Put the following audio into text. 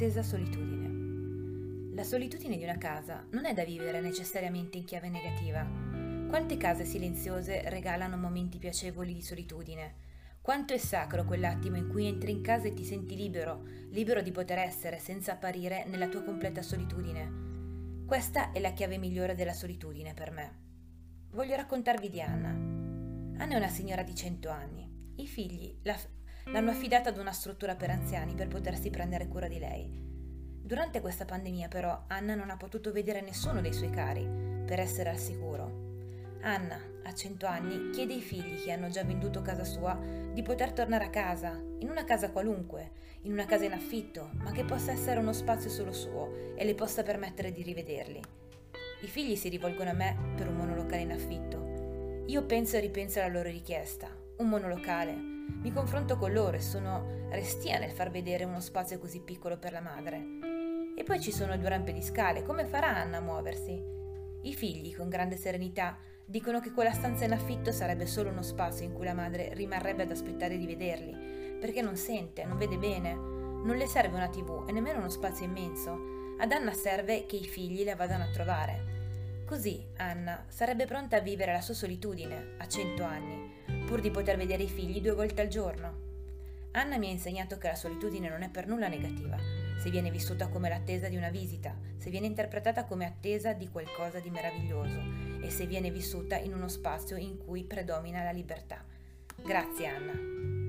L'attesa solitudine. La solitudine di una casa non è da vivere necessariamente in chiave negativa. Quante case silenziose regalano momenti piacevoli di solitudine? Quanto è sacro quell'attimo in cui entri in casa e ti senti libero, libero di poter essere senza apparire nella tua completa solitudine. Questa è la chiave migliore della solitudine per me. Voglio raccontarvi di Anna. Anna è una signora di 100 anni. I figli la, L'hanno affidata ad una struttura per anziani per potersi prendere cura di lei. Durante questa pandemia però Anna non ha potuto vedere nessuno dei suoi cari per essere al sicuro. Anna, a 100 anni, chiede ai figli che hanno già venduto casa sua di poter tornare a casa, in una casa qualunque, in una casa in affitto, ma che possa essere uno spazio solo suo e le possa permettere di rivederli. I figli si rivolgono a me per un monolocale in affitto. Io penso e ripenso alla loro richiesta, un monolocale, mi confronto con loro e sono restia nel far vedere uno spazio così piccolo per la madre. E poi ci sono due rampe di scale, come farà Anna a muoversi? I figli, con grande serenità, dicono che quella stanza in affitto sarebbe solo uno spazio in cui la madre rimarrebbe ad aspettare di vederli, perché non sente, non vede bene, non le serve una tv e nemmeno uno spazio immenso. Ad Anna serve che i figli la vadano a trovare. Così Anna sarebbe pronta a vivere la sua solitudine a cento anni, pur di poter vedere i figli due volte al giorno. Anna mi ha insegnato che la solitudine non è per nulla negativa, se viene vissuta come l'attesa di una visita, se viene interpretata come attesa di qualcosa di meraviglioso e se viene vissuta in uno spazio in cui predomina la libertà. Grazie Anna.